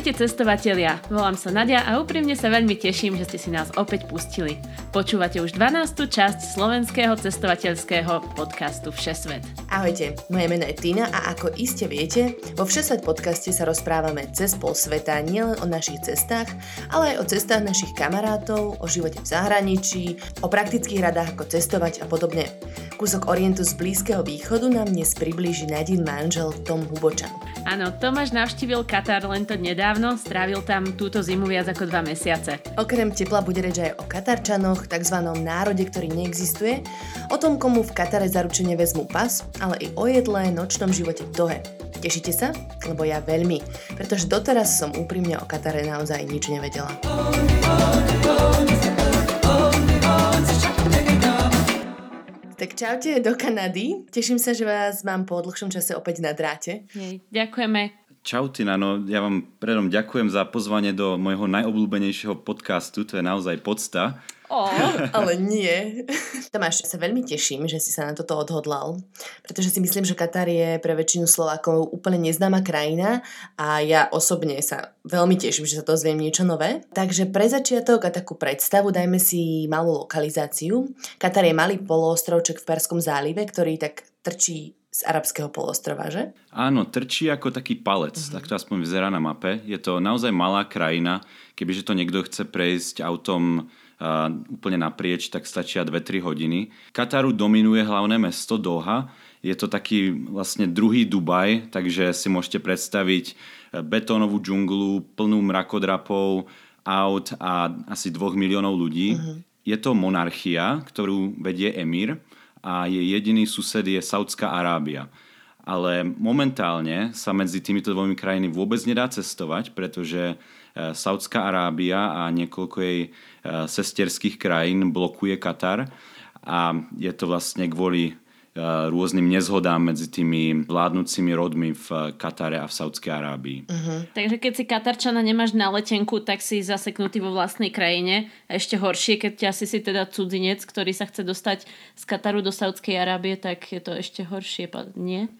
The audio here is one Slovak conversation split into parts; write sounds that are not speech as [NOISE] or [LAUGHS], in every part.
Ahojte cestovatelia, volám sa Nadia a úprimne sa veľmi teším, že ste si nás opäť pustili. Počúvate už 12. časť slovenského cestovateľského podcastu Všesvet. Ahojte, moje meno je Tina a ako iste viete, vo Všesvet podcaste sa rozprávame cez pol sveta nielen o našich cestách, ale aj o cestách našich kamarátov, o živote v zahraničí, o praktických radách ako cestovať a podobne. Kúsok orientu z Blízkeho východu nám dnes priblíži Nadin manžel Tom Hubočan. Áno, Tomáš navštívil Katar len to nedávno, strávil tam túto zimu viac ako dva mesiace. Okrem tepla bude reč aj o Katarčanoch, tzv. národe, ktorý neexistuje, o tom, komu v Katare zaručene vezmu pas, ale i o jedle, nočnom živote v Dohe. Tešíte sa? Lebo ja veľmi, pretože doteraz som úprimne o Katare naozaj nič nevedela. Tak čaute do Kanady. Teším sa, že vás mám po dlhšom čase opäť na dráte. Jej, ďakujeme. Čau Tina, no ja vám predom ďakujem za pozvanie do môjho najobľúbenejšieho podcastu, to je naozaj podsta. Oh, ale nie. Tomáš, sa veľmi teším, že si sa na toto odhodlal, pretože si myslím, že Katar je pre väčšinu Slovákov úplne neznáma krajina a ja osobne sa veľmi teším, že sa to zviem niečo nové. Takže pre začiatok a takú predstavu dajme si malú lokalizáciu. Katar je malý poloostrovček v Perskom zálive, ktorý tak trčí z arabského polostrova, že? Áno, trčí ako taký palec, uh-huh. tak to aspoň vyzerá na mape. Je to naozaj malá krajina, kebyže to niekto chce prejsť autom uh, úplne naprieč, tak stačia 2-3 hodiny. Kataru dominuje hlavné mesto Doha. Je to taký vlastne druhý Dubaj, takže si môžete predstaviť e, betónovú džunglu plnú mrakodrapov, aut a asi dvoch miliónov ľudí. Uh-huh. Je to monarchia, ktorú vedie emír a jej jediný sused je Saudská Arábia. Ale momentálne sa medzi týmito dvomi krajiny vôbec nedá cestovať, pretože E, Saudská Arábia a niekoľko jej e, sesterských krajín blokuje Katar a je to vlastne kvôli rôznym nezhodám medzi tými vládnúcimi rodmi v Katare a v Saudskej Arábii. Uh-huh. Takže keď si Katarčana nemáš na letenku, tak si zaseknutý vo vlastnej krajine. A ešte horšie, keď asi si teda cudzinec, ktorý sa chce dostať z Kataru do Saudskej Arábie, tak je to ešte horšie, nie?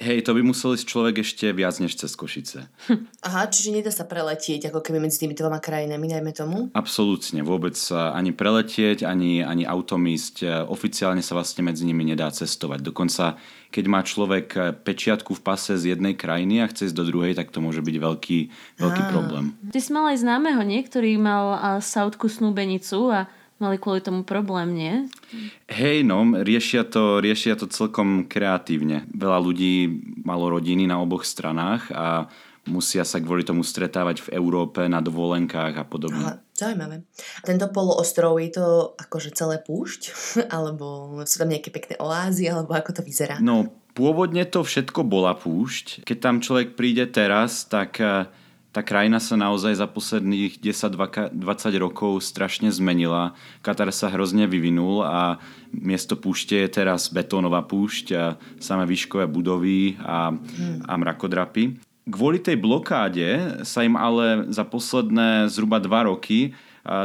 Hej, to by musel ísť človek ešte viac než cez Košice. [LAUGHS] Aha, čiže nedá sa preletieť ako keby medzi tými dvoma krajinami, dajme tomu? Absolútne, vôbec ani preletieť, ani, ani autom ísť. Oficiálne sa vlastne medzi nimi nedá cestovať. Dokonca, keď má človek pečiatku v pase z jednej krajiny a chce ísť do druhej, tak to môže byť veľký, veľký problém. Ty si mal aj známeho, nie? Ktorý mal Saudku snúbenicu a mali kvôli tomu problém, nie? Hej, no, riešia to, riešia to celkom kreatívne. Veľa ľudí malo rodiny na oboch stranách a musia sa kvôli tomu stretávať v Európe na dovolenkách a podobne. Aha, zaujímavé. A tento poloostrov je to akože celé púšť? [LAUGHS] alebo sú tam nejaké pekné oázy? Alebo ako to vyzerá? No, pôvodne to všetko bola púšť. Keď tam človek príde teraz, tak eh, tá krajina sa naozaj za posledných 10-20 rokov strašne zmenila. Katar sa hrozne vyvinul a miesto púšte je teraz betónová púšť a samé výškové budovy a, hmm. a mrakodrapy. Kvôli tej blokáde sa im ale za posledné zhruba dva roky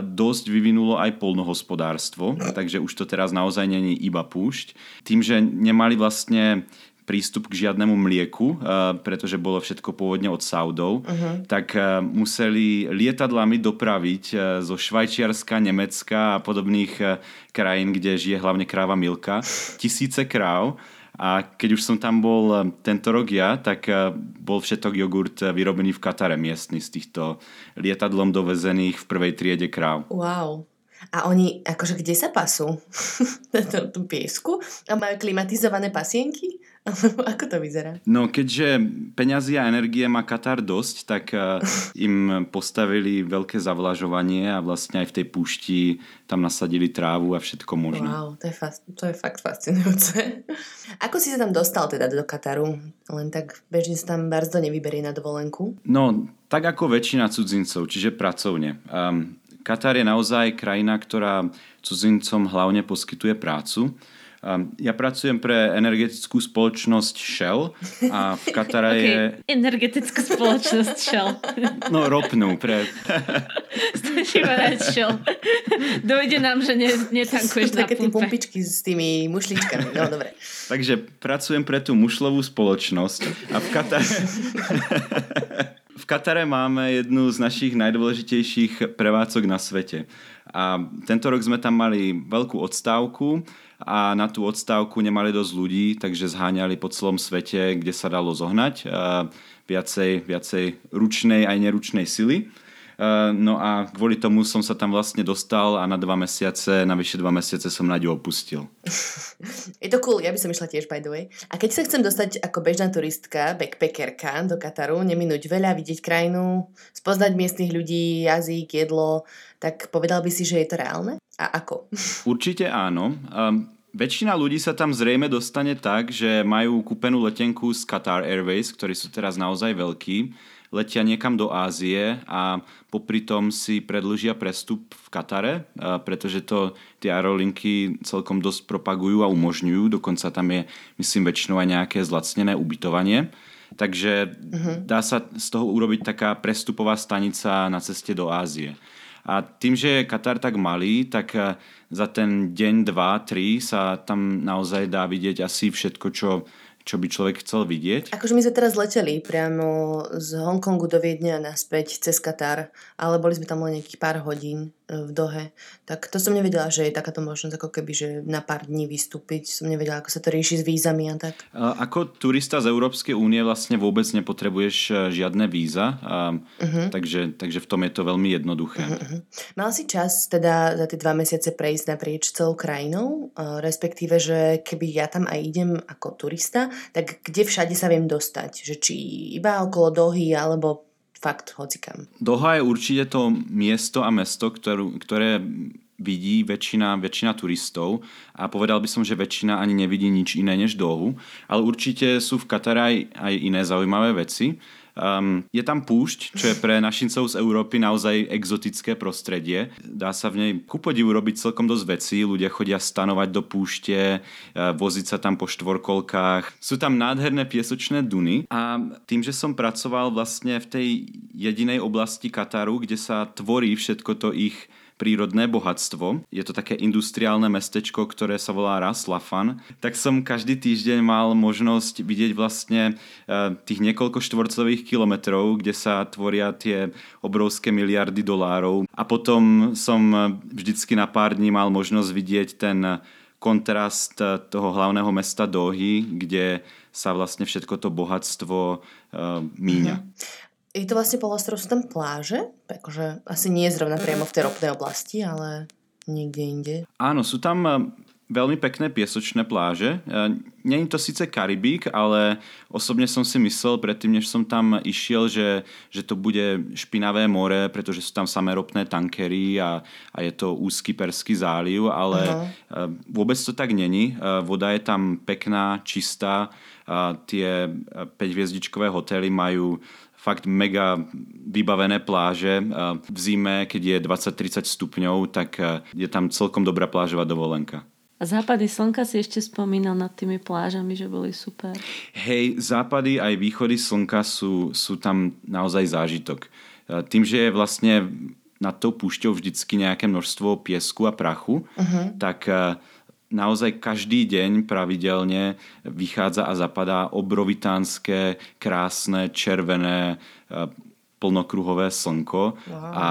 dosť vyvinulo aj polnohospodárstvo, takže už to teraz naozaj není iba púšť. Tým, že nemali vlastne prístup k žiadnemu mlieku, uh, pretože bolo všetko pôvodne od Saudov, uh-huh. tak uh, museli lietadlami dopraviť uh, zo Švajčiarska, Nemecka a podobných krajín, kde žije hlavne kráva Milka, tisíce kráv. A keď už som tam bol tento rok ja, tak bol všetok jogurt vyrobený v Katare miestny z týchto lietadlom dovezených v prvej triede kráv. Wow. A oni, akože kde sa pasú? [LAUGHS] na tom piesku? A majú klimatizované pasienky? [LAUGHS] Ako to vyzerá? No keďže peňazí a energie má Katar dosť, tak uh, im postavili veľké zavlažovanie a vlastne aj v tej púšti tam nasadili trávu a všetko možné. Wow, to je, fast, to je fakt fascinujúce. [LAUGHS] Ako si sa tam dostal teda do Kataru? Len tak bežne sa tam barzo nevyberie na dovolenku? No, tak ako väčšina cudzincov, čiže pracovne. Um, Katar je naozaj krajina, ktorá cudzincom hlavne poskytuje prácu Um, ja pracujem pre energetickú spoločnosť Shell a v Katare [LAUGHS] okay. je... Energetickú spoločnosť Shell. [LAUGHS] No ropnú pre... [LAUGHS] Stačí Shell. Dojde nám, že ne, netankuješ na Také tie pumpičky s tými mušličkami. No, dobre. Takže pracujem pre tú mušlovú spoločnosť a v Katare... v Katare máme jednu z našich najdôležitejších prevádzok na svete. A tento rok sme tam mali veľkú odstávku a na tú odstávku nemali dosť ľudí, takže zháňali po celom svete, kde sa dalo zohnať viacej, viacej ručnej aj neručnej sily. No a kvôli tomu som sa tam vlastne dostal a na dva mesiace, na vyššie dva mesiace som na ňu opustil. [LAUGHS] Je to cool, ja by som išla tiež by the way. A keď sa chcem dostať ako bežná turistka, backpackerka do Kataru, neminúť veľa, vidieť krajinu, spoznať miestnych ľudí, jazyk, jedlo, tak povedal by si, že je to reálne? A ako? [LAUGHS] Určite áno. Um, väčšina ľudí sa tam zrejme dostane tak, že majú kúpenú letenku z Qatar Airways, ktorí sú teraz naozaj veľkí, letia niekam do Ázie a popri tom si predlžia prestup v Katare, pretože to tie aerolinky celkom dosť propagujú a umožňujú. Dokonca tam je, myslím, väčšinou aj nejaké zlacnené ubytovanie. Takže uh-huh. dá sa z toho urobiť taká prestupová stanica na ceste do Ázie. A tým, že je Katar tak malý, tak eh, za ten deň, dva, tri sa tam naozaj dá vidieť asi všetko, čo čo by človek chcel vidieť? Akože my sme teraz leteli priamo z Hongkongu do Viedne a naspäť cez Katar, ale boli sme tam len nejakých pár hodín v Dohe. Tak to som nevedela, že je takáto možnosť, ako keby, že na pár dní vystúpiť. Som nevedela, ako sa to rieši s vízami a tak. Ako turista z Európskej únie vlastne vôbec nepotrebuješ e, žiadne víza, uh-huh. takže, takže v tom je to veľmi jednoduché. Uh-huh. Mal si čas teda za tie dva mesiace prejsť naprieč celou krajinou, respektíve, že keby ja tam aj idem ako turista, tak kde všade sa viem dostať? Že či iba okolo Dohy, alebo fakt hocikam? Doha je určite to miesto a mesto, ktorú, ktoré vidí väčšina, väčšina turistov a povedal by som, že väčšina ani nevidí nič iné než Dohu, ale určite sú v Katare aj, aj iné zaujímavé veci. Um, je tam púšť, čo je pre našincov z Európy naozaj exotické prostredie. Dá sa v nej ku podivu robiť celkom dosť vecí. Ľudia chodia stanovať do púšte, uh, voziť sa tam po štvorkolkách. Sú tam nádherné piesočné duny a tým, že som pracoval vlastne v tej jedinej oblasti Kataru, kde sa tvorí všetko to ich prírodné bohatstvo. Je to také industriálne mestečko, ktoré sa volá Ras Lafan. Tak som každý týždeň mal možnosť vidieť vlastne eh, tých niekoľko štvorcových kilometrov, kde sa tvoria tie obrovské miliardy dolárov. A potom som vždycky na pár dní mal možnosť vidieť ten kontrast eh, toho hlavného mesta Dohy, kde sa vlastne všetko to bohatstvo uh, míňa. Mm-hmm. Je to vlastne polostrov, sú tam pláže? Akože asi nie zrovna priamo v tej ropnej oblasti, ale niekde inde. Áno, sú tam eh, veľmi pekné piesočné pláže. Eh, není to síce Karibík, ale osobne som si myslel predtým, než som tam išiel, že, že to bude špinavé more, pretože sú tam samé ropné tankery a, a je to úzky Perský záliv, ale uh-huh. vôbec to tak není. Voda je tam pekná, čistá. Tie 5-hviezdičkové hotely majú fakt mega vybavené pláže. V zime, keď je 20-30 stupňov, tak je tam celkom dobrá plážová dovolenka. A západy slnka si ešte spomínal nad tými plážami, že boli super. Hej, západy aj východy slnka sú, sú tam naozaj zážitok. Tým, že je vlastne nad tou púšťou vždycky nejaké množstvo piesku a prachu, uh-huh. tak naozaj každý deň pravidelne vychádza a zapadá obrovitánske, krásne, červené, e, plnokruhové slnko wow. a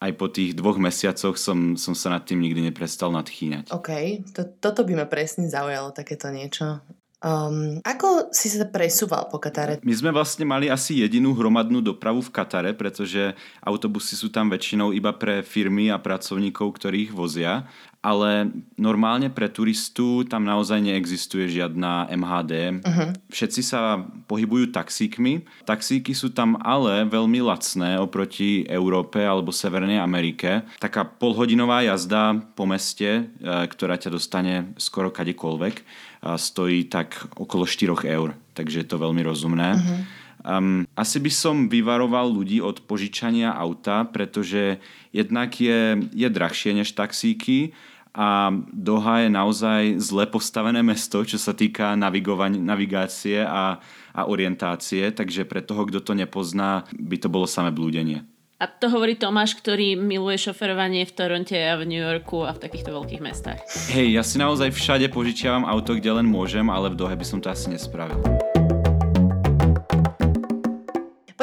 aj po tých dvoch mesiacoch som, som sa nad tým nikdy neprestal nadchýňať. OK, to, toto by ma presne zaujalo, takéto niečo. Um, ako si sa presúval po Katare? My sme vlastne mali asi jedinú hromadnú dopravu v Katare, pretože autobusy sú tam väčšinou iba pre firmy a pracovníkov, ktorých vozia ale normálne pre turistu tam naozaj neexistuje žiadna MHD. Uh-huh. Všetci sa pohybujú taxíkmi. Taxíky sú tam ale veľmi lacné oproti Európe alebo Severnej Amerike. Taká polhodinová jazda po meste, e, ktorá ťa dostane skoro kadekoľvek, stojí tak okolo 4 eur. Takže je to veľmi rozumné. Uh-huh. Um, asi by som vyvaroval ľudí od požičania auta, pretože jednak je, je drahšie než taxíky a Doha je naozaj zle postavené mesto, čo sa týka navigácie a, a orientácie, takže pre toho, kto to nepozná, by to bolo samé blúdenie. A to hovorí Tomáš, ktorý miluje šoferovanie v Toronte a v New Yorku a v takýchto veľkých mestách. Hej, ja si naozaj všade požičiavam auto, kde len môžem, ale v Dohe by som to asi nespravil.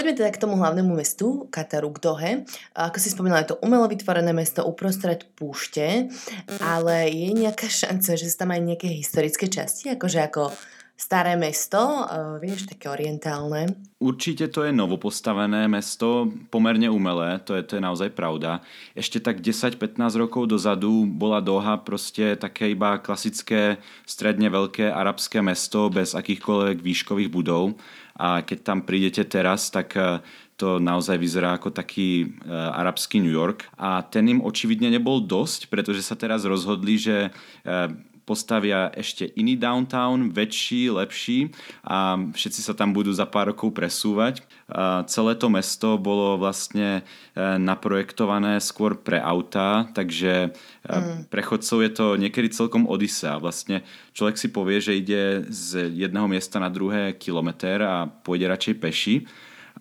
Poďme teda k tomu hlavnému mestu, Kataru, k Dohe. Ako si spomínala, je to umelo vytvorené mesto uprostred púšte, ale je nejaká šanca, že sú tam aj nejaké historické časti, akože ako staré mesto, uh, vieš, také orientálne. Určite to je novopostavené mesto, pomerne umelé, to je, to je naozaj pravda. Ešte tak 10-15 rokov dozadu bola Doha proste také iba klasické stredne veľké arabské mesto bez akýchkoľvek výškových budov a keď tam prídete teraz, tak e, to naozaj vyzerá ako taký uh, arabský New York. A ten im očividne nebol dosť, pretože sa teraz rozhodli, že uh, postavia ešte iný downtown, väčší, lepší a všetci sa tam budú za pár rokov presúvať. A celé to mesto bolo vlastne e, naprojektované skôr pre autá, takže e, mm. pre chodcov je to niekedy celkom odisea. Vlastne človek si povie, že ide z jedného miesta na druhé kilometr a pôjde radšej peši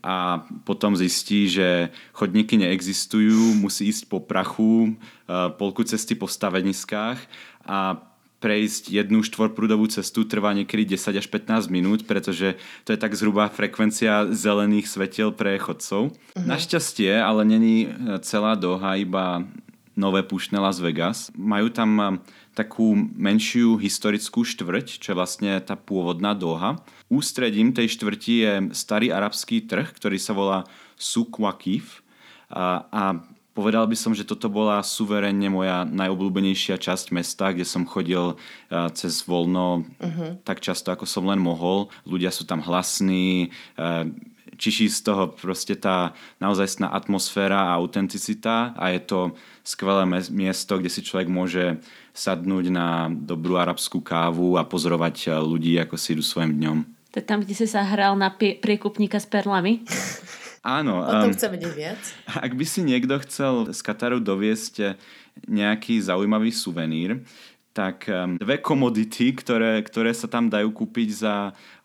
a potom zistí, že chodníky neexistujú, musí ísť po prachu, e, polku cesty po staveniskách a prejsť jednu štvorprúdovú cestu trvá niekedy 10 až 15 minút, pretože to je tak zhruba frekvencia zelených svetiel pre chodcov. Uh-huh. Našťastie, ale není e, celá Doha iba nové púštne Las Vegas. Majú tam e, takú menšiu historickú štvrť, čo je vlastne tá pôvodná Doha. Ústredím tej štvrti je starý arabský trh, ktorý sa volá Souk Waqif a, a Povedal by som, že toto bola suverenne moja najobľúbenejšia časť mesta, kde som chodil cez voľno uh-huh. tak často, ako som len mohol. Ľudia sú tam hlasní, čiší z toho proste tá naozajstná atmosféra a autenticita a je to skvelé miesto, kde si človek môže sadnúť na dobrú arabskú kávu a pozorovať ľudí, ako si idú svojim dňom. To je tam, kde si sa hral na priekupníka s perlami? [LAUGHS] Áno. O tom um, chcem vedieť viac. [LAUGHS] Ak by si niekto chcel z Kataru doviesť nejaký zaujímavý suvenír, tak um, dve komodity, ktoré, ktoré sa tam dajú kúpiť za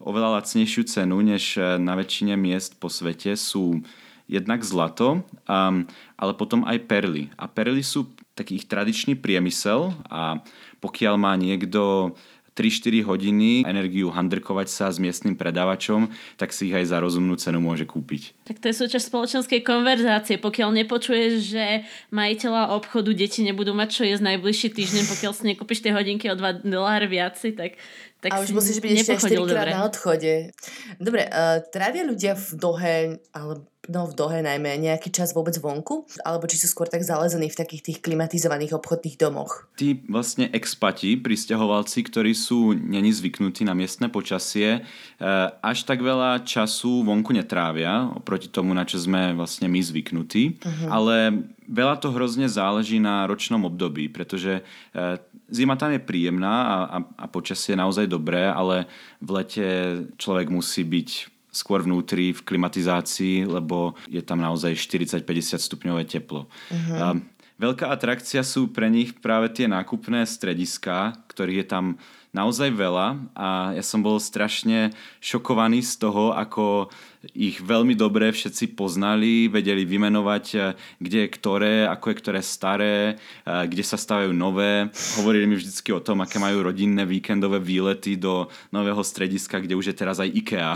oveľa lacnejšiu cenu než eh, na väčšine miest po svete sú jednak zlato, um, ale potom aj perly. A perly sú taký ich tradičný priemysel a pokiaľ má niekto 3-4 hodiny energiu handrkovať sa s miestnym predávačom, tak si ich aj za rozumnú cenu môže kúpiť. Tak to je súčasť spoločenskej konverzácie. Pokiaľ nepočuješ, že majiteľa obchodu deti nebudú mať čo jesť najbližší týždeň, pokiaľ si nekúpiš tie hodinky o 2 doláre viaci, tak tak a už musíš byť ešte 4 krát na odchode. Dobre, uh, trávia ľudia v Dohe, ale no v Dohe najmä, nejaký čas vôbec vonku? Alebo či sú skôr tak zalezení v takých tých klimatizovaných obchodných domoch? Tí vlastne expati, pristahovalci, ktorí sú není zvyknutí na miestne počasie, eh, až tak veľa času vonku netrávia, oproti tomu, na čo sme vlastne my zvyknutí. Uh-huh. Ale veľa to hrozne záleží na ročnom období, pretože eh, zima tam je príjemná a, a, a počasie je naozaj dobré, ale v lete človek musí byť skôr vnútri v klimatizácii, lebo je tam naozaj 40-50 stupňové teplo. Uh-huh. A veľká atrakcia sú pre nich práve tie nákupné strediská, ktorých je tam naozaj veľa a ja som bol strašne šokovaný z toho, ako ich veľmi dobre všetci poznali, vedeli vymenovať, eh, kde je ktoré, ako je ktoré staré, eh, kde sa stavajú nové. Hovorili mi vždycky o tom, aké majú rodinné víkendové výlety do nového strediska, kde už je teraz aj IKEA.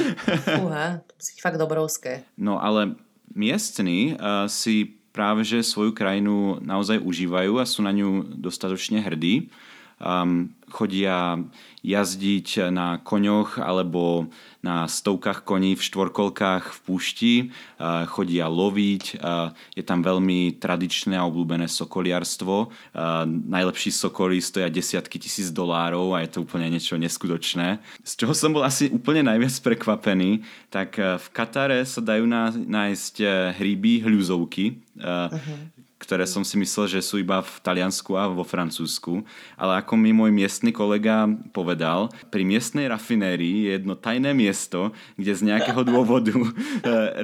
[LAUGHS] Uha, to si fakt dobrovské. No ale miestni uh, si práve že svoju krajinu naozaj užívajú a sú na ňu dostatočne hrdí um, chodia jazdiť na koňoch alebo na stovkách koní v štvorkolkách v púšti, uh, chodia loviť, uh, je tam veľmi tradičné a obľúbené sokoliarstvo. Uh, najlepší sokoly stoja desiatky tisíc dolárov a je to úplne niečo neskutočné. Z čoho som bol asi úplne najviac prekvapený, tak v Katare sa dajú nájsť hríby hľuzovky, uh-huh ktoré som si myslel, že sú iba v Taliansku a vo Francúzsku. Ale ako mi môj miestny kolega povedal, pri miestnej rafinérii je jedno tajné miesto, kde z nejakého dôvodu [LAUGHS] e,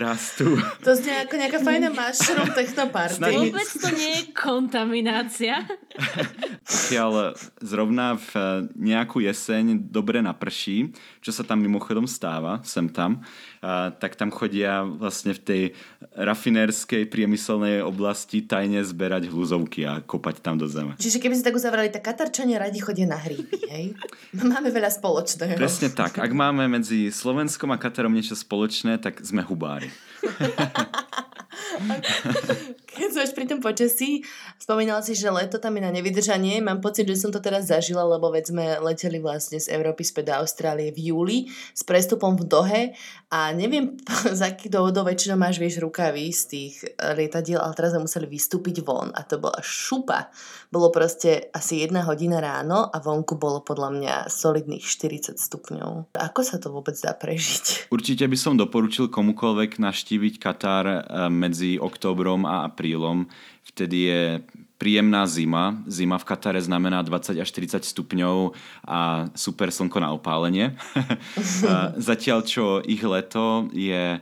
rastú. To znie ako nejaká fajná mushroom technoparty. Vôbec to nie je kontaminácia. Pokiaľ zrovna v e, nejakú jeseň dobre naprší, čo sa tam mimochodom stáva, sem tam, a, tak tam chodia vlastne v tej rafinérskej priemyselnej oblasti tajne zberať hluzovky a kopať tam do zeme. Čiže keby si tak uzavrali, tak Katarčania radi chodia na hríby, hej? Máme veľa spoločného. Presne tak. Ak máme medzi Slovenskom a Katarom niečo spoločné, tak sme hubári. [LAUGHS] [LAUGHS] Keď som pri tom počasí, spomínala si, že leto tam je na nevydržanie. Mám pocit, že som to teraz zažila, lebo veď sme leteli vlastne z Európy späť do Austrálie v júli s prestupom v Dohe a neviem, [LAUGHS] z akých dôvodov väčšinou máš, vieš, rukavy z tých lietadiel, ale teraz sme museli vystúpiť von a to bola šupa. Bolo proste asi jedna hodina ráno a vonku bolo podľa mňa solidných 40 stupňov. Ako sa to vôbec dá prežiť? Určite by som doporučil komukoľvek naštíviť Katar eh, medzi októbrom a aprílom. Vtedy je príjemná zima. Zima v Katare znamená 20 až 40 stupňov a super slnko na opálenie. [LAUGHS] Zatiaľ, čo ich leto je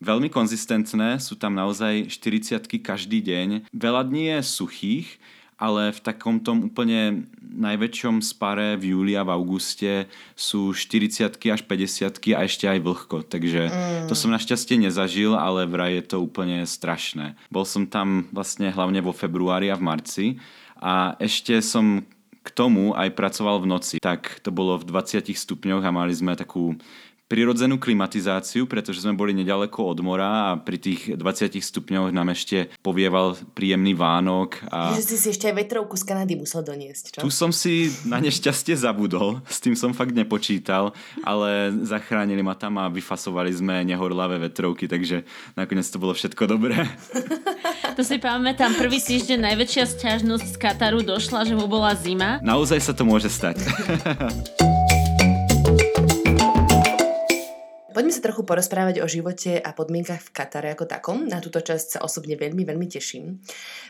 veľmi konzistentné, sú tam naozaj 40 každý deň. Veľa dní je suchých, ale v takom tom úplne najväčšom spare v júli a v auguste sú 40 až 50 a ešte aj vlhko, takže mm. to som našťastie nezažil, ale vraj je to úplne strašné. Bol som tam vlastne hlavne vo februári a v marci a ešte som k tomu aj pracoval v noci, tak to bolo v 20 stupňoch a mali sme takú prirodzenú klimatizáciu, pretože sme boli nedaleko od mora a pri tých 20 stupňoch nám ešte povieval príjemný Vánok. A... Že si si ešte aj vetrovku z Kanady musel doniesť, čo? Tu som si na nešťastie zabudol, s tým som fakt nepočítal, ale zachránili ma tam a vyfasovali sme nehorlavé vetrovky, takže nakoniec to bolo všetko dobré. To si pamätám, prvý týždeň najväčšia sťažnosť z Kataru došla, že mu bola zima. Naozaj sa to môže stať. [LAUGHS] Poďme sa trochu porozprávať o živote a podmienkach v Katare ako takom. Na túto časť sa osobne veľmi, veľmi teším.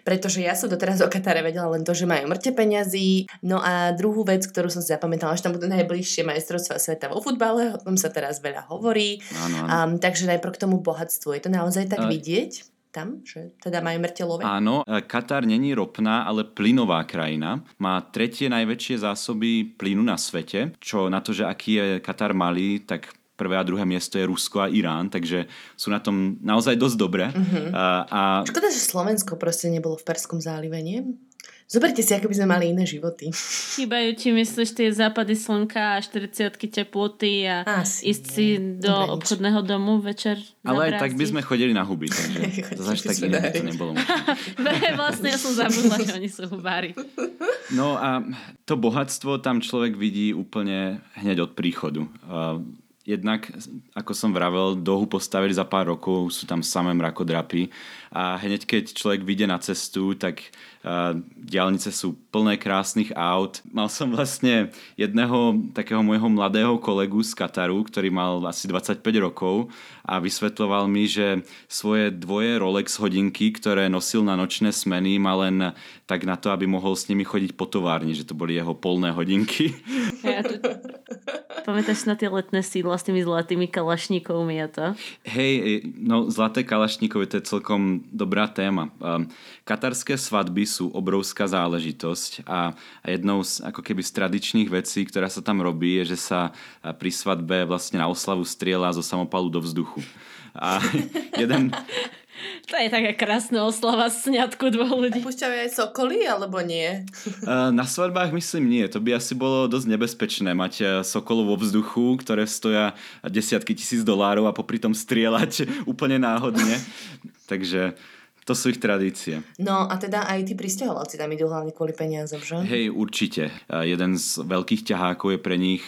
Pretože ja som doteraz o Katare vedela len to, že majú mŕte peňazí. No a druhú vec, ktorú som si zapamätala, že tam budú najbližšie majstrovstvá sveta vo futbale, o tom sa teraz veľa hovorí. Áno, áno. Um, takže najprv k tomu bohatstvu. Je to naozaj tak Aj. vidieť? tam, že teda majú mŕtelové? Áno, e, Katar není ropná, ale plynová krajina. Má tretie najväčšie zásoby plynu na svete, čo na to, že aký je Katar malý, tak prvé a druhé miesto je Rusko a Irán, takže sú na tom naozaj dosť dobre. Uh-huh. A, a Škoda, že Slovensko proste nebolo v Perskom zálive, nie? Zoberte si, ako by sme mali iné životy. Chýbajú ti, myslíš, tie západy slnka a 40 teploty a Asi ísť si nie. do Dobre, nič. obchodného domu večer ale aj tak by sme chodili na huby, takže [LAUGHS] zase tak iné to nebolo [LAUGHS] možné. vlastne ja som zabudla, že oni sú hubári. No a to bohatstvo tam človek vidí úplne hneď od príchodu. Uh, Jednak, ako som vravel, dohu postavili za pár rokov, sú tam samé mrakodrapy a hneď keď človek vyjde na cestu, tak uh, diálnice sú plné krásnych aut. Mal som vlastne jedného takého môjho mladého kolegu z Kataru, ktorý mal asi 25 rokov a vysvetloval mi, že svoje dvoje Rolex hodinky, ktoré nosil na nočné smeny, mal len tak na to, aby mohol s nimi chodiť po továrni, že to boli jeho polné hodinky. Ja tu... Pamätáš na tie letné sídla s tými zlatými kalašníkovmi a to? Hej, no zlaté kalašníkové, to je celkom dobrá téma. Um, katarské svadby sú obrovská záležitosť a, a jednou z ako keby z tradičných vecí, ktorá sa tam robí, je, že sa pri svadbe vlastne na oslavu strieľa zo samopalu do vzduchu. A [LAUGHS] jeden, To je taká krásna oslava sňatku dvoch ľudí. Púšťajú aj sokoly, alebo nie? Uh, [LAUGHS] Na svadbách myslím nie, to by asi bolo dosť nebezpečné mať uh, sokolov vo vzduchu, ktoré stoja desiatky tisíc dolárov a popri tom strieľať [LAUGHS] úplne náhodne. Takže to sú ich tradície. No a teda aj tí pristahovalci tam idú hlavne kvôli peniazom, že? Hej, určite. Uh, Jeden z veľkých ťahákov je pre nich,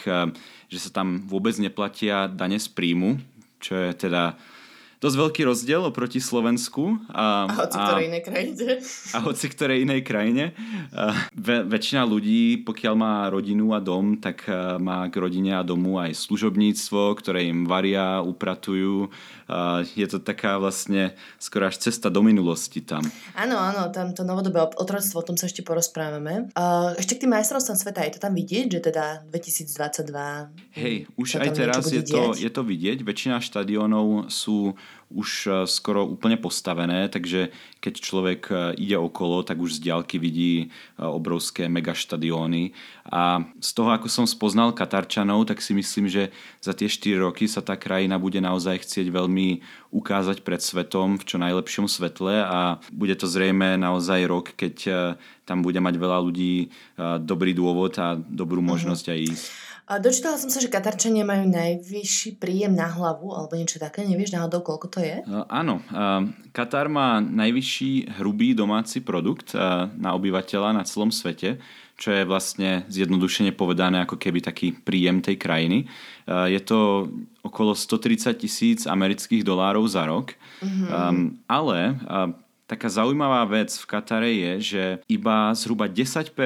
že sa tam vôbec neplatia dane z príjmu, čo je teda dosť veľký rozdiel oproti Slovensku. A, a hoci ktorej inej krajine. A hoci ktorej inej krajine. A ve, väčšina ľudí, pokiaľ má rodinu a dom, tak má k rodine a domu aj služobníctvo, ktoré im varia, upratujú. A je to taká vlastne skoro až cesta do minulosti tam. Áno, áno, tam to novodobé otroctvo, o tom sa ešte porozprávame. A ešte k tým majstrovstvom sveta, je to tam vidieť, že teda 2022... Hej, už aj teraz je to, je to vidieť. Väčšina štadiónov sú už e, skoro úplne postavené, takže keď človek e, ide okolo, tak už z diaľky vidí e, obrovské megaštadióny. A z toho, ako som spoznal Katarčanov, tak si myslím, že za tie 4 roky sa tá krajina bude naozaj chcieť veľmi ukázať pred svetom v čo najlepšom svetle a bude to zrejme naozaj rok, keď tam bude mať veľa ľudí dobrý dôvod a dobrú mhm. možnosť aj ísť. Dočítala som sa, že Katarčania majú najvyšší príjem na hlavu, alebo niečo také. Nevieš náhodou, koľko to je? Uh, áno. Uh, Katar má najvyšší hrubý domáci produkt uh, na obyvateľa na celom svete, čo je vlastne zjednodušene povedané ako keby taký príjem tej krajiny. Uh, je to okolo 130 tisíc amerických dolárov za rok. Mm-hmm. Um, ale uh, Taká zaujímavá vec v Katare je, že iba zhruba 10%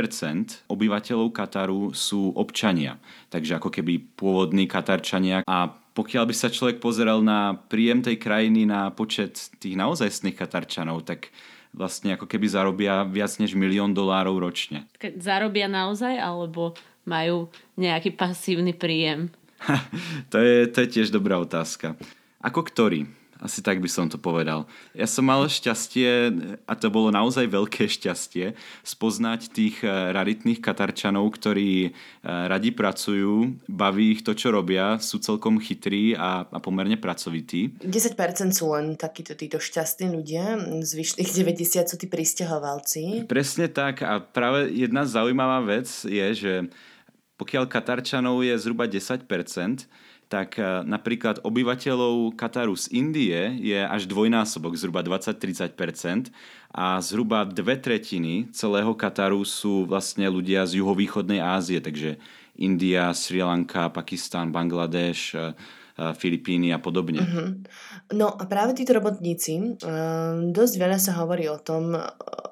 obyvateľov Kataru sú občania. Takže ako keby pôvodní Katarčania. A pokiaľ by sa človek pozeral na príjem tej krajiny na počet tých naozajstných Katarčanov, tak vlastne ako keby zarobia viac než milión dolárov ročne. Zarobia naozaj, alebo majú nejaký pasívny príjem? [LAUGHS] to, je, to je tiež dobrá otázka. Ako ktorý? Asi tak by som to povedal. Ja som mal šťastie, a to bolo naozaj veľké šťastie, spoznať tých eh, raritných Katarčanov, ktorí eh, radi pracujú, baví ich to, čo robia, sú celkom chytrí a, a pomerne pracovití. 10% sú len takíto títo šťastní ľudia, zvyšných 90 sú tí pristahovalci. Presne tak a práve jedna zaujímavá vec je, že pokiaľ Katarčanov je zhruba 10%, tak e, napríklad obyvateľov Kataru z Indie je až dvojnásobok, zhruba 20-30% a zhruba dve tretiny celého Kataru sú vlastne ľudia z juhovýchodnej Ázie, takže India, Sri Lanka, Pakistan, Bangladeš, e, Filipíny a podobne. Uh-huh. No a práve títo robotníci, dosť veľa sa hovorí o tom,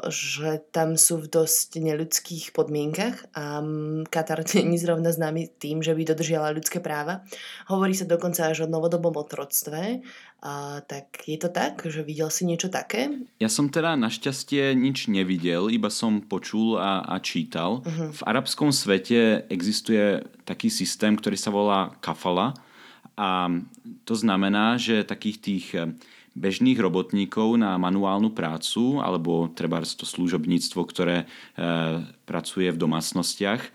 že tam sú v dosť neľudských podmienkach a Katar [LAUGHS] nie je zrovna známy tým, že by dodržiala ľudské práva. Hovorí sa dokonca až o novodobom otroctve. A, tak je to tak, že videl si niečo také? Ja som teda našťastie nič nevidel, iba som počul a, a čítal. Uh-huh. V arabskom svete existuje taký systém, ktorý sa volá kafala, a to znamená, že takých tých eh, bežných robotníkov na manuálnu prácu alebo treba to služobníctvo, ktoré e, pracuje v domácnostiach, e,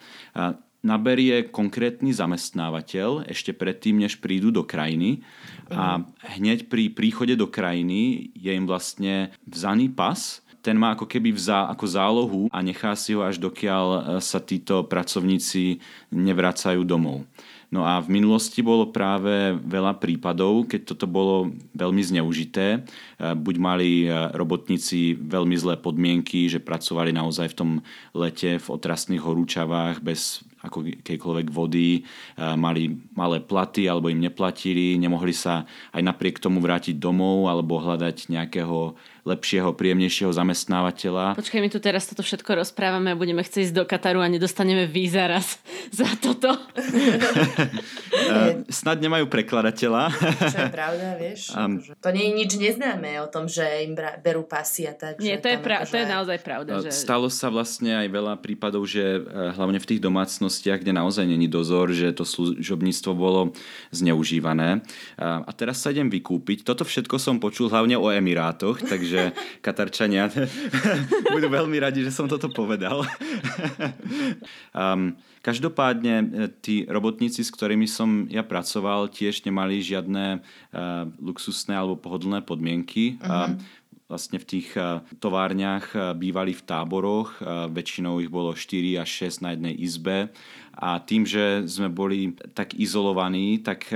naberie konkrétny zamestnávateľ ešte predtým, než prídu do krajiny. A hneď pri príchode do krajiny je im vlastne vzaný pas, ten má ako keby vzá, ako zálohu a nechá si ho až dokiaľ sa títo pracovníci nevracajú domov. No a v minulosti bolo práve veľa prípadov, keď toto bolo veľmi zneužité. E, buď mali e, robotníci veľmi zlé podmienky, že pracovali naozaj v tom lete v otrasných horúčavách bez akejkoľvek vody, e, mali malé platy alebo im neplatili, nemohli sa aj napriek tomu vrátiť domov alebo hľadať nejakého lepšieho, príjemnejšieho zamestnávateľa. Počkaj, my tu teraz toto všetko rozprávame a budeme chcieť ísť do Kataru a nedostaneme víza raz [LAUGHS] za toto. uh, [LAUGHS] snad nemajú prekladateľa. Čo je [LAUGHS] pravda, vieš? Um, to nie je nič neznáme o tom, že im berú pasy a tak. Nie, to je, pra- akože... to je naozaj pravda. Že... Stalo sa vlastne aj veľa prípadov, že hlavne v tých domácnostiach, kde naozaj není dozor, že to služobníctvo bolo zneužívané. A teraz sa idem vykúpiť. Toto všetko som počul hlavne o Emirátoch, takže že Katarčania [LAUGHS] budú veľmi radi, že som toto povedal. [LAUGHS] um, každopádne e, tí robotníci, s ktorými som ja pracoval, tiež nemali žiadne uh, luxusné alebo pohodlné podmienky. Uh-huh. Uh, vlastne v tých továrniach bývali v táboroch, väčšinou ich bolo 4 až 6 na jednej izbe a tým, že sme boli tak izolovaní, tak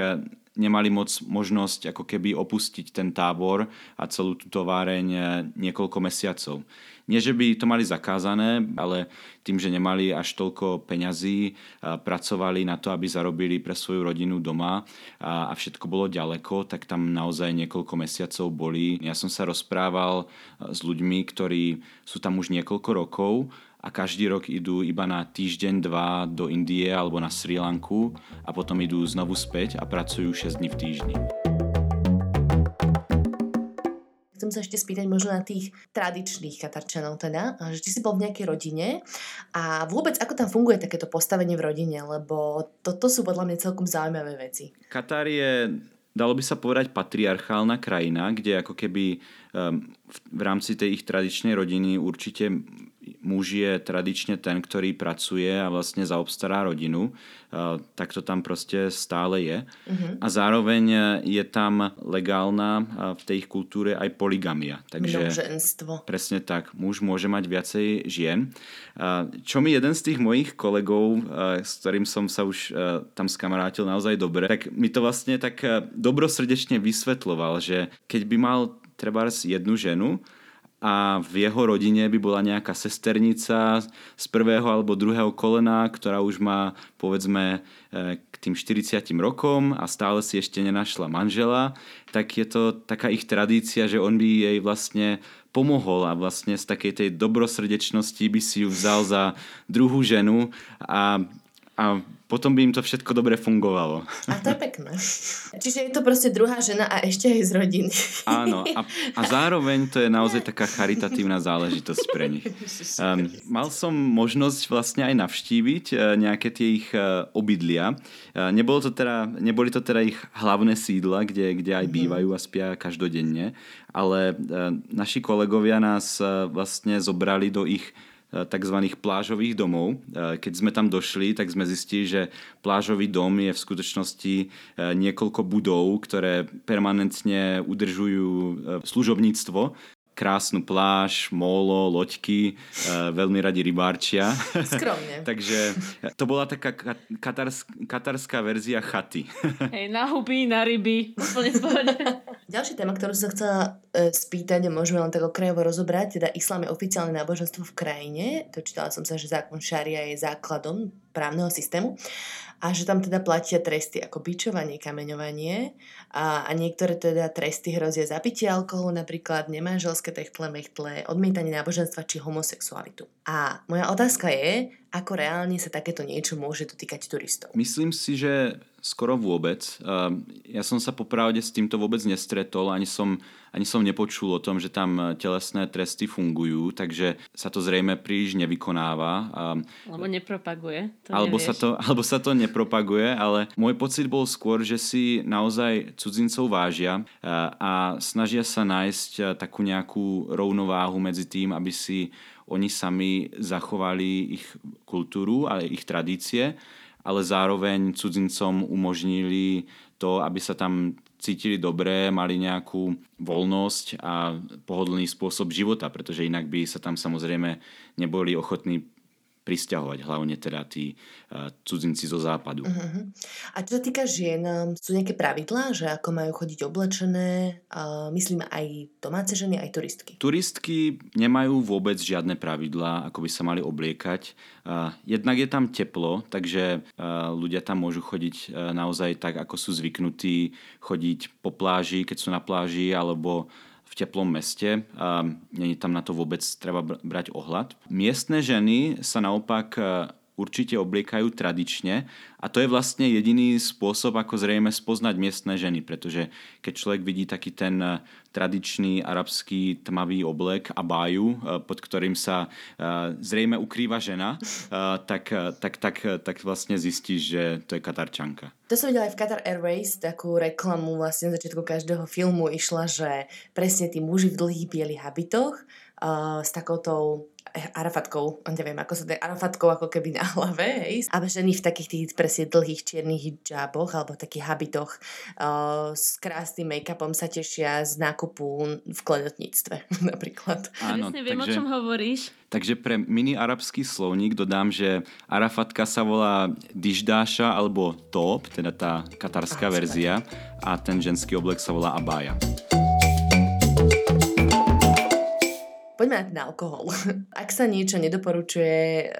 nemali moc možnosť ako keby opustiť ten tábor a celú tú továreň eh, niekoľko mesiacov. Nie, že by to mali zakázané, ale tým, že nemali až toľko peňazí, pracovali na to, aby zarobili pre svoju rodinu doma a všetko bolo ďaleko, tak tam naozaj niekoľko mesiacov boli. Ja som sa rozprával s ľuďmi, ktorí sú tam už niekoľko rokov a každý rok idú iba na týždeň, dva do Indie alebo na Sri Lanku a potom idú znovu späť a pracujú 6 dní v týždni chcem sa ešte spýtať možno na tých tradičných Katarčanov teda, že či si bol v nejakej rodine a vôbec ako tam funguje takéto postavenie v rodine, lebo toto sú podľa mňa celkom zaujímavé veci. Katar je dalo by sa povedať patriarchálna krajina, kde ako keby um, v, v rámci tej ich tradičnej rodiny určite muž je tradične ten, ktorý pracuje a vlastne zaobstará rodinu, tak to tam proste stále je. Uh-huh. A zároveň je tam legálna v tej ich kultúre aj poligamia. Takže Množenstvo. Presne tak. Muž môže mať viacej žien. Čo mi jeden z tých mojich kolegov, s ktorým som sa už tam skamarátil naozaj dobre, tak mi to vlastne tak dobrosrdečne vysvetloval, že keď by mal treba jednu ženu, a v jeho rodine by bola nejaká sesternica z prvého alebo druhého kolena, ktorá už má povedzme e, k tým 40 rokom a stále si ešte nenašla manžela, tak je to taká ich tradícia, že on by jej vlastne pomohol a vlastne z takej tej dobrosrdečnosti by si ju vzal za druhú ženu a, a potom by im to všetko dobre fungovalo. A to je pekné. Čiže je to proste druhá žena a ešte aj z rodiny. Áno, a, a zároveň to je naozaj taká charitatívna záležitosť pre nich. Um, mal som možnosť vlastne aj navštíviť uh, nejaké tie ich uh, obydlia. Uh, nebolo to teda, neboli to teda ich hlavné sídla, kde, kde aj mhm. bývajú a spia každodenne, ale uh, naši kolegovia nás uh, vlastne zobrali do ich tzv. plážových domov. Eh, keď sme tam došli, tak sme zistili, že plážový dom je v skutočnosti eh, niekoľko budov, ktoré permanentne udržujú služobníctvo krásnu pláž, molo, loďky, e, veľmi radi rybárčia. Skromne. [LAUGHS] Takže to bola taká katars, katarská verzia chaty. [LAUGHS] Hej, na huby, na ryby, [LAUGHS] Ďalšia téma, ktorú som chcela e, spýtať, a môžeme len tak okrajovo rozobrať, teda islám je oficiálne náboženstvo v krajine. To čítala som sa, že zákon šaria je základom právneho systému a že tam teda platia tresty ako bičovanie, kameňovanie a, a niektoré teda tresty hrozia zapitie alkoholu, napríklad nemanželské techtle, mechtle, odmietanie náboženstva či homosexualitu. A moja otázka je, ako reálne sa takéto niečo môže dotýkať turistov? Myslím si, že skoro vôbec. Ja som sa popravde s týmto vôbec nestretol, ani som, ani som nepočul o tom, že tam telesné tresty fungujú, takže sa to zrejme príliš nevykonáva. Alebo nepropaguje. To alebo, sa to, [LAUGHS] alebo sa to nepropaguje, ale môj pocit bol skôr, že si naozaj cudzincov vážia a snažia sa nájsť takú nejakú rovnováhu medzi tým, aby si oni sami zachovali ich kultúru a ich tradície, ale zároveň cudzincom umožnili to, aby sa tam cítili dobre, mali nejakú voľnosť a pohodlný spôsob života, pretože inak by sa tam samozrejme neboli ochotní pristahovať, hlavne teda tí uh, cudzinci zo západu. Uh-huh. A čo sa týka žien, um, sú nejaké pravidlá, že ako majú chodiť oblečené, uh, myslím aj domáce ženy, aj turistky? Turistky nemajú vôbec žiadne pravidlá, ako by sa mali obliekať. Uh, jednak je tam teplo, takže uh, ľudia tam môžu chodiť uh, naozaj tak, ako sú zvyknutí chodiť po pláži, keď sú na pláži, alebo v teplom meste a není tam na to vôbec treba brať ohľad. Miestne ženy sa naopak určite obliekajú tradične a to je vlastne jediný spôsob, ako zrejme spoznať miestne ženy, pretože keď človek vidí taký ten eh, tradičný arabský tmavý oblek a báju, eh, pod ktorým sa eh, zrejme ukrýva žena, tak, tak, tak, tak vlastne zistí, že to je Katarčanka. To som videla aj v Qatar Airways, takú reklamu vlastne na začiatku každého filmu išla, že presne tí muži v dlhých bielých habitoch s takoutou Arafatkou, neviem, ako sa to je Arafatkou ako keby na hlave, hej. A ženy v takých tých v dlhých čiernych hijaboch alebo takých habitoch uh, s krásnym make-upom sa tešia z nákupu v klenotníctve [LAUGHS] napríklad. Áno, Presne, viem, takže, o čom hovoríš. Takže pre mini arabský slovník dodám, že Arafatka sa volá Diždáša alebo Top, teda tá katarská verzia a ten ženský oblek sa volá Abaya. Poďme na alkohol. [LAUGHS] Ak sa niečo nedoporučuje eh,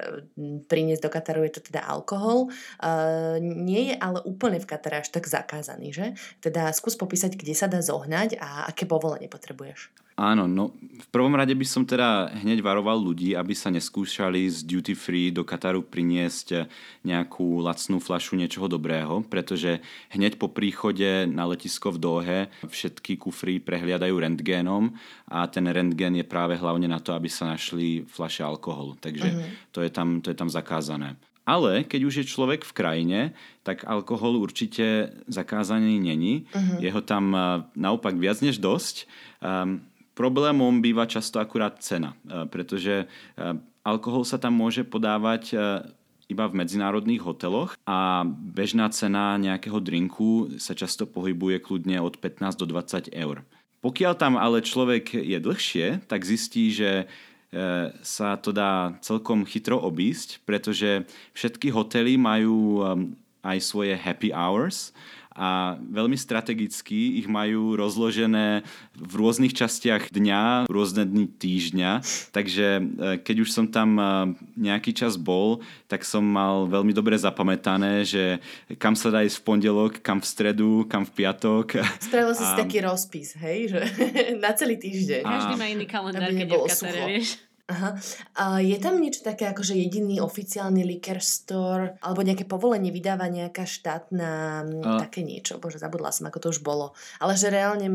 priniesť do Kataru, je to teda alkohol. Uh, nie je ale úplne v Katare až tak zakázaný, že? Teda skús popísať, kde sa dá zohnať a aké povolenie potrebuješ. Áno, no v prvom rade by som teda hneď varoval ľudí, aby sa neskúšali z duty free do Kataru priniesť nejakú lacnú flašu niečoho dobrého, pretože hneď po príchode na letisko v Dohe všetky kufry prehliadajú rentgénom a ten rentgén je práve hlavne na to, aby sa našli flaše alkoholu. Takže uh-huh. to, je tam, to je tam zakázané. Ale keď už je človek v krajine, tak alkohol určite zakázaný není. Uh-huh. Je ho tam naopak viac než dosť. Um, Problémom býva často akurát cena, e, pretože e, alkohol sa tam môže podávať e, iba v medzinárodných hoteloch a bežná cena nejakého drinku sa často pohybuje kľudne od 15 do 20 eur. Pokiaľ tam ale človek je dlhšie, tak zistí, že sa to dá celkom chytro obísť, pretože všetky hotely majú aj svoje happy hours a veľmi strategicky ich majú rozložené v rôznych častiach dňa, rôzne dny týždňa, takže e, keď už som tam e, nejaký čas bol, tak som mal veľmi dobre zapamätané, že kam sa dá ísť v pondelok, kam v stredu, kam v piatok. Spravil si a... si taký rozpis, hej, že [LAUGHS] na celý týždeň. A... Každý má iný kalendár, keď je v Katare, vieš. Aha. A je tam niečo také ako, že jediný oficiálny liquor store alebo nejaké povolenie vydáva nejaká štátna a... také niečo? Bože, zabudla som, ako to už bolo. Ale že reálne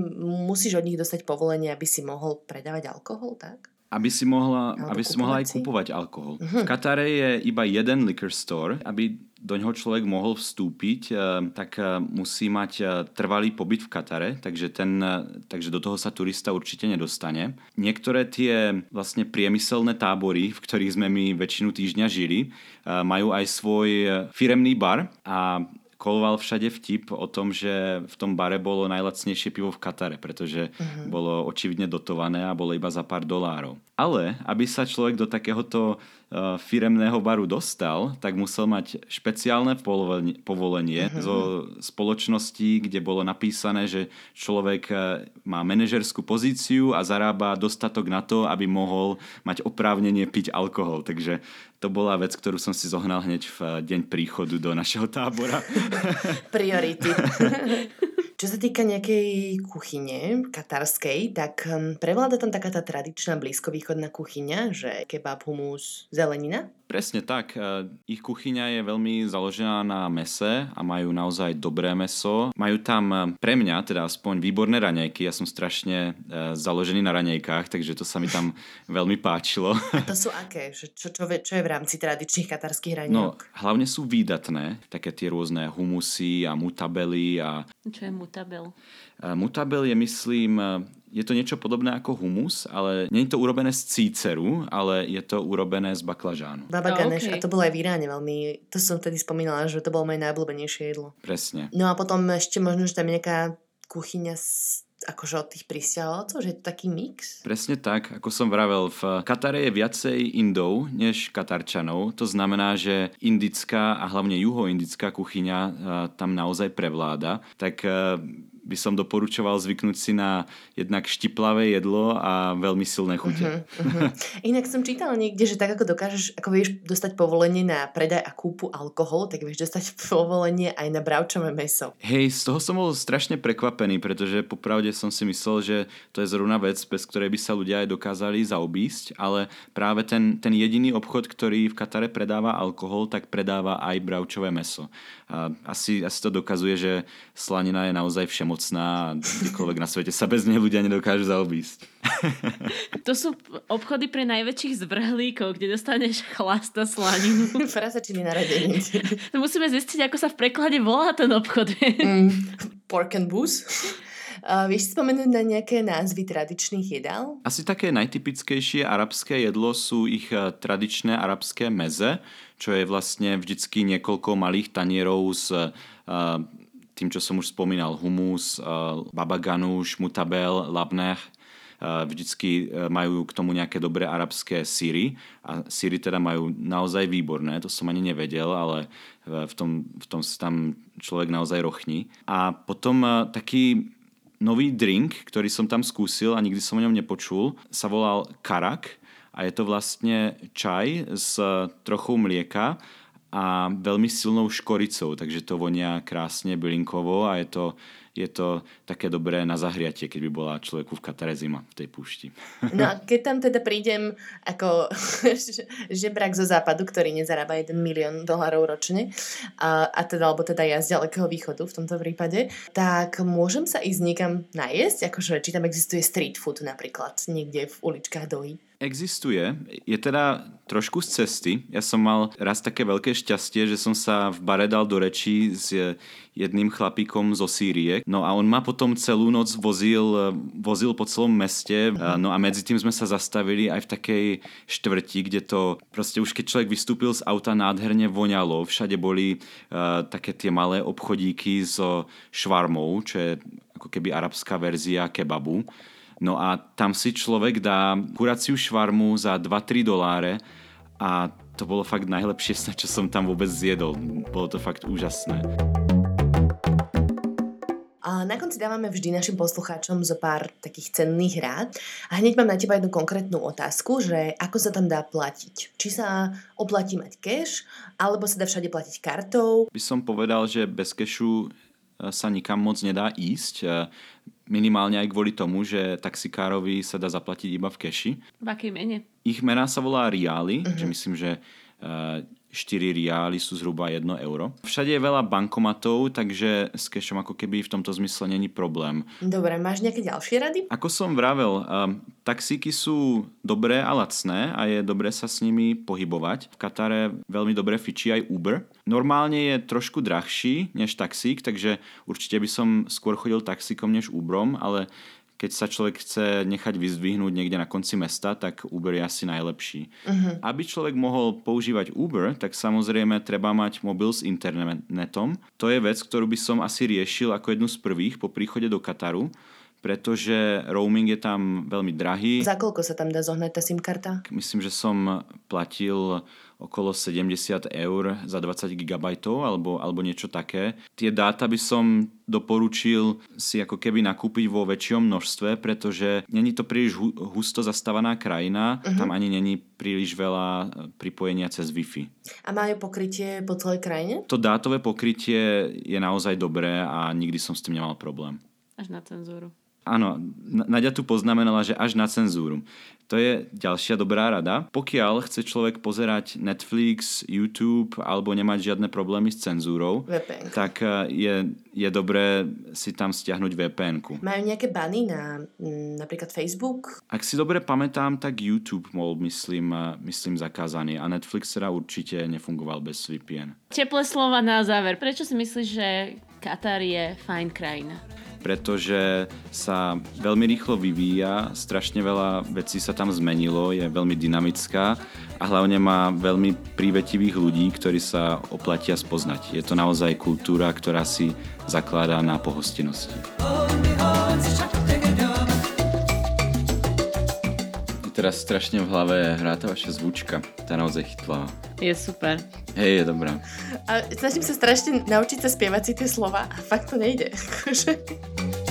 musíš od nich dostať povolenie, aby si mohol predávať alkohol, tak? Aby si mohla, aby si mohla aj kupovať alkohol. Uh-huh. V Katare je iba jeden liquor store, aby do ňoho človek mohol vstúpiť, eh, tak eh, musí mať eh, trvalý pobyt v Katare, takže, ten, takže do toho sa turista určite nedostane. Niektoré tie vlastne priemyselné tábory, v ktorých sme my väčšinu týždňa žili, majú aj svoj firemný bar a koloval všade vtip o tom, že v tom bare bolo najlacnejšie pivo v Katare, pretože uh-huh. bolo očividne dotované a bolo iba za pár dolárov. Ale aby sa človek do takéhoto uh, firemného baru dostal, tak musel mať špeciálne povolenie, uh-huh. zo spoločnosti, kde bolo napísané, že človek uh, má manažerskú pozíciu a zarába dostatok na to, aby mohol mať oprávnenie piť alkohol. Takže to bola vec, ktorú som si zohnal hneď v deň príchodu do našeho tábora. Priority. [LAUGHS] Čo sa týka nejakej kuchyne katarskej, tak hm, prevláda tam taká tá tradičná blízkovýchodná kuchyňa, že kebab, humus, zelenina? Presne tak. E, ich kuchyňa je veľmi založená na mese a majú naozaj dobré meso. Majú tam e, pre mňa teda aspoň výborné raňajky. Ja som strašne e, založený na raňajkách, takže to sa mi tam [LAUGHS] veľmi páčilo. A to sú aké? Čo, čo, čo, čo je v rámci tradičných katarských raňajok? No, hlavne sú výdatné. Také tie rôzne humusy a mutabely. A... Čo je mutabel? Mutabel je, myslím, je to niečo podobné ako humus, ale nie je to urobené z cíceru, ale je to urobené z baklažánu. Baba oh, Ganesh, okay. a to bolo aj v Iráne veľmi, to som vtedy spomínala, že to bolo moje najobľúbenejšie jedlo. Presne. No a potom ešte možno, že tam je nejaká kuchyňa z akože od tých pristahovalcov, že je to taký mix? Presne tak, ako som vravel, v Katare je viacej Indov než Katarčanov, to znamená, že indická a hlavne juhoindická kuchyňa tam naozaj prevláda, tak by som doporučoval zvyknúť si na jednak štiplavé jedlo a veľmi silné chute. Uh-huh, uh-huh. Inak som čítala niekde, že tak ako dokážeš, ako vieš dostať povolenie na predaj a kúpu alkoholu, tak vieš dostať [LAUGHS] povolenie aj na bravčové meso. Hej, z toho som bol strašne prekvapený, pretože popravde som si myslel, že to je zrovna vec, bez ktorej by sa ľudia aj dokázali zaobísť, ale práve ten, ten jediný obchod, ktorý v Katare predáva alkohol, tak predáva aj bravčové meso. A asi, asi to dokazuje, že slanina je naozaj všemoc mocná a kdekoľvek na svete sa bez nej ľudia nedokážu zaobísť. To sú obchody pre najväčších zvrhlíkov, kde dostaneš chlasta slaninu. [LAUGHS] Frasačiny na radení. To musíme zistiť, ako sa v preklade volá ten obchod. Mm, pork and booze. Uh, vieš si spomenúť na nejaké názvy tradičných jedál? Asi také najtypickejšie arabské jedlo sú ich eh, tradičné arabské meze, čo je vlastne vždycky niekoľko malých tanierov s uh, tým, čo som už spomínal, humus, uh, babaganuš, mutabel, labneh, vždycky majú k tomu nejaké dobré arabské síry a síry teda majú naozaj výborné, to som ani nevedel, ale v tom, v tom sa tam človek naozaj rochní. A potom taký nový drink, ktorý som tam skúsil a nikdy som o ňom nepočul, sa volal karak a je to vlastne čaj s trochou mlieka a veľmi silnou škoricou, takže to vonia krásne bylinkovo a je to je to také dobré na zahriatie, keď by bola človeku v Katare zima v tej púšti. No a keď tam teda prídem ako [LAUGHS] žebrak zo západu, ktorý nezarába 1 milión dolarov ročne, a, a teda, alebo teda ja z ďalekého východu v tomto prípade, tak môžem sa ísť niekam najesť, akože či tam existuje street food napríklad niekde v uličkách Dohy. Existuje. Je teda trošku z cesty. Ja som mal raz také veľké šťastie, že som sa v bare dal do rečí s jedným chlapíkom zo Sýrie. No a on ma potom celú noc vozil, vozil po celom meste. No a medzi tým sme sa zastavili aj v takej štvrti, kde to proste už keď človek vystúpil z auta nádherne voňalo. Všade boli uh, také tie malé obchodíky so švarmou, čo je ako keby arabská verzia kebabu. No a tam si človek dá kuraciu švarmu za 2-3 doláre a to bolo fakt najlepšie, [LAUGHS] čo som tam vôbec zjedol. Bolo to fakt úžasné. A na konci dávame vždy našim poslucháčom zo pár takých cenných rád. A hneď mám na teba jednu konkrétnu otázku, že ako sa tam dá platiť? Či sa oplatí mať cash, alebo sa dá všade platiť kartou? By som povedal, že bez cashu e, sa nikam moc nedá ísť. Minimálne aj kvôli tomu, že taxikárovi sa dá zaplatiť iba v keši. V akej mene? Ich mena sa volá Riali, uh-huh. že myslím, že uh, 4 riály sú zhruba 1 euro. Všade je veľa bankomatov, takže s cashom ako keby v tomto zmysle není problém. Dobre, máš nejaké ďalšie rady? Ako som vravel, um, taxíky sú dobré a lacné a je dobré sa s nimi pohybovať. V Katare veľmi dobre fičí aj Uber. Normálne je trošku drahší než taxík, takže určite by som skôr chodil taxíkom než Uberom, ale keď sa človek chce nechať vyzdvihnúť niekde na konci mesta, tak Uber je asi najlepší. Uh-huh. Aby človek mohol používať Uber, tak samozrejme treba mať mobil s internetom. To je vec, ktorú by som asi riešil ako jednu z prvých po príchode do Kataru, pretože roaming je tam veľmi drahý. Za koľko sa tam dá zohnať tá SIM karta? Myslím, že som platil okolo 70 eur za 20 GB alebo, alebo niečo také. Tie dáta by som doporučil si ako keby nakúpiť vo väčšom množstve, pretože není to príliš husto zastávaná krajina, uh-huh. tam ani není príliš veľa e, pripojenia cez Wi-Fi. A majú pokrytie po celej krajine? To dátové pokrytie je naozaj dobré a nikdy som s tým nemal problém. Až na cenzúru. Áno, Nadia tu poznamenala, že až na cenzúru. To je ďalšia dobrá rada. Pokiaľ chce človek pozerať Netflix, YouTube alebo nemať žiadne problémy s cenzúrou, VPN. tak eh, je, je dobré si tam stiahnuť vpn -ku. Majú nejaké bany na m, napríklad Facebook? Ak si dobre pamätám, tak YouTube bol, myslím, eh, myslím zakázaný a Netflix teda určite nefungoval bez VPN. Teplé slova na záver. Prečo si myslíš, že Katar je fajn krajina? Pretože sa veľmi rýchlo vyvíja, strašne veľa vecí sa tam zmenilo, je veľmi dynamická a hlavne má veľmi prívetivých ľudí, ktorí sa oplatia spoznať. Je to naozaj kultúra, ktorá si zakladá na pohostinnosti. Teraz strašne v hlave hrá tá vaša zvučka. Tá naozaj chytlá. Je super. Hej, je dobrá. A snažím sa strašne naučiť sa spievať si tie slova a fakt to nejde. [LAUGHS]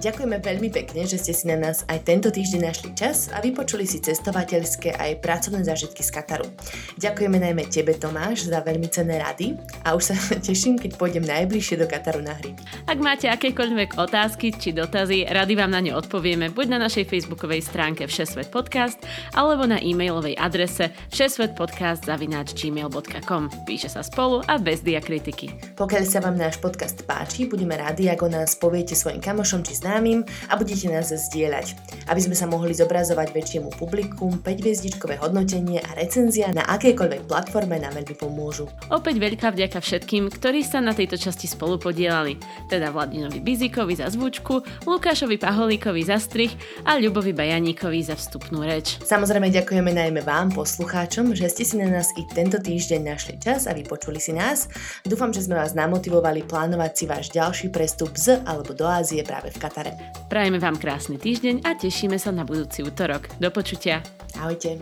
Ďakujeme veľmi pekne, že ste si na nás aj tento týždeň našli čas a vypočuli si cestovateľské aj pracovné zážitky z Kataru. Ďakujeme najmä tebe, Tomáš, za veľmi cenné rady a už sa [LAUGHS] teším, keď pôjdem najbližšie do Kataru na hry. Ak máte akékoľvek otázky či dotazy, rady vám na ne odpovieme buď na našej facebookovej stránke Všesvet podcast alebo na e-mailovej adrese všesvetpodcast.gmail.com Píše sa spolu a bez diakritiky. Pokiaľ sa vám náš podcast páči, budeme radi, ako nás poviete svojim kamošom či známym známym a budete nás zdieľať. Aby sme sa mohli zobrazovať väčšiemu publikum, 5-hviezdičkové hodnotenie a recenzia na akejkoľvek platforme nám veľmi pomôžu. Opäť veľká vďaka všetkým, ktorí sa na tejto časti spolu podielali, teda Vladinovi Bizikovi za zvučku, Lukášovi Paholíkovi za strich a Ľubovi Bajaníkovi za vstupnú reč. Samozrejme ďakujeme najmä vám, poslucháčom, že ste si na nás i tento týždeň našli čas a vypočuli si nás. Dúfam, že sme vás namotivovali plánovať si váš ďalší prestup z alebo do Ázie práve v Katare staré. Prajeme vám krásny týždeň a tešíme sa na budúci útorok. Do počutia. Ahojte.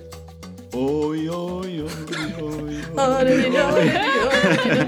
Oj, oj, oj, oj, oj, oj, oj, oj, oj,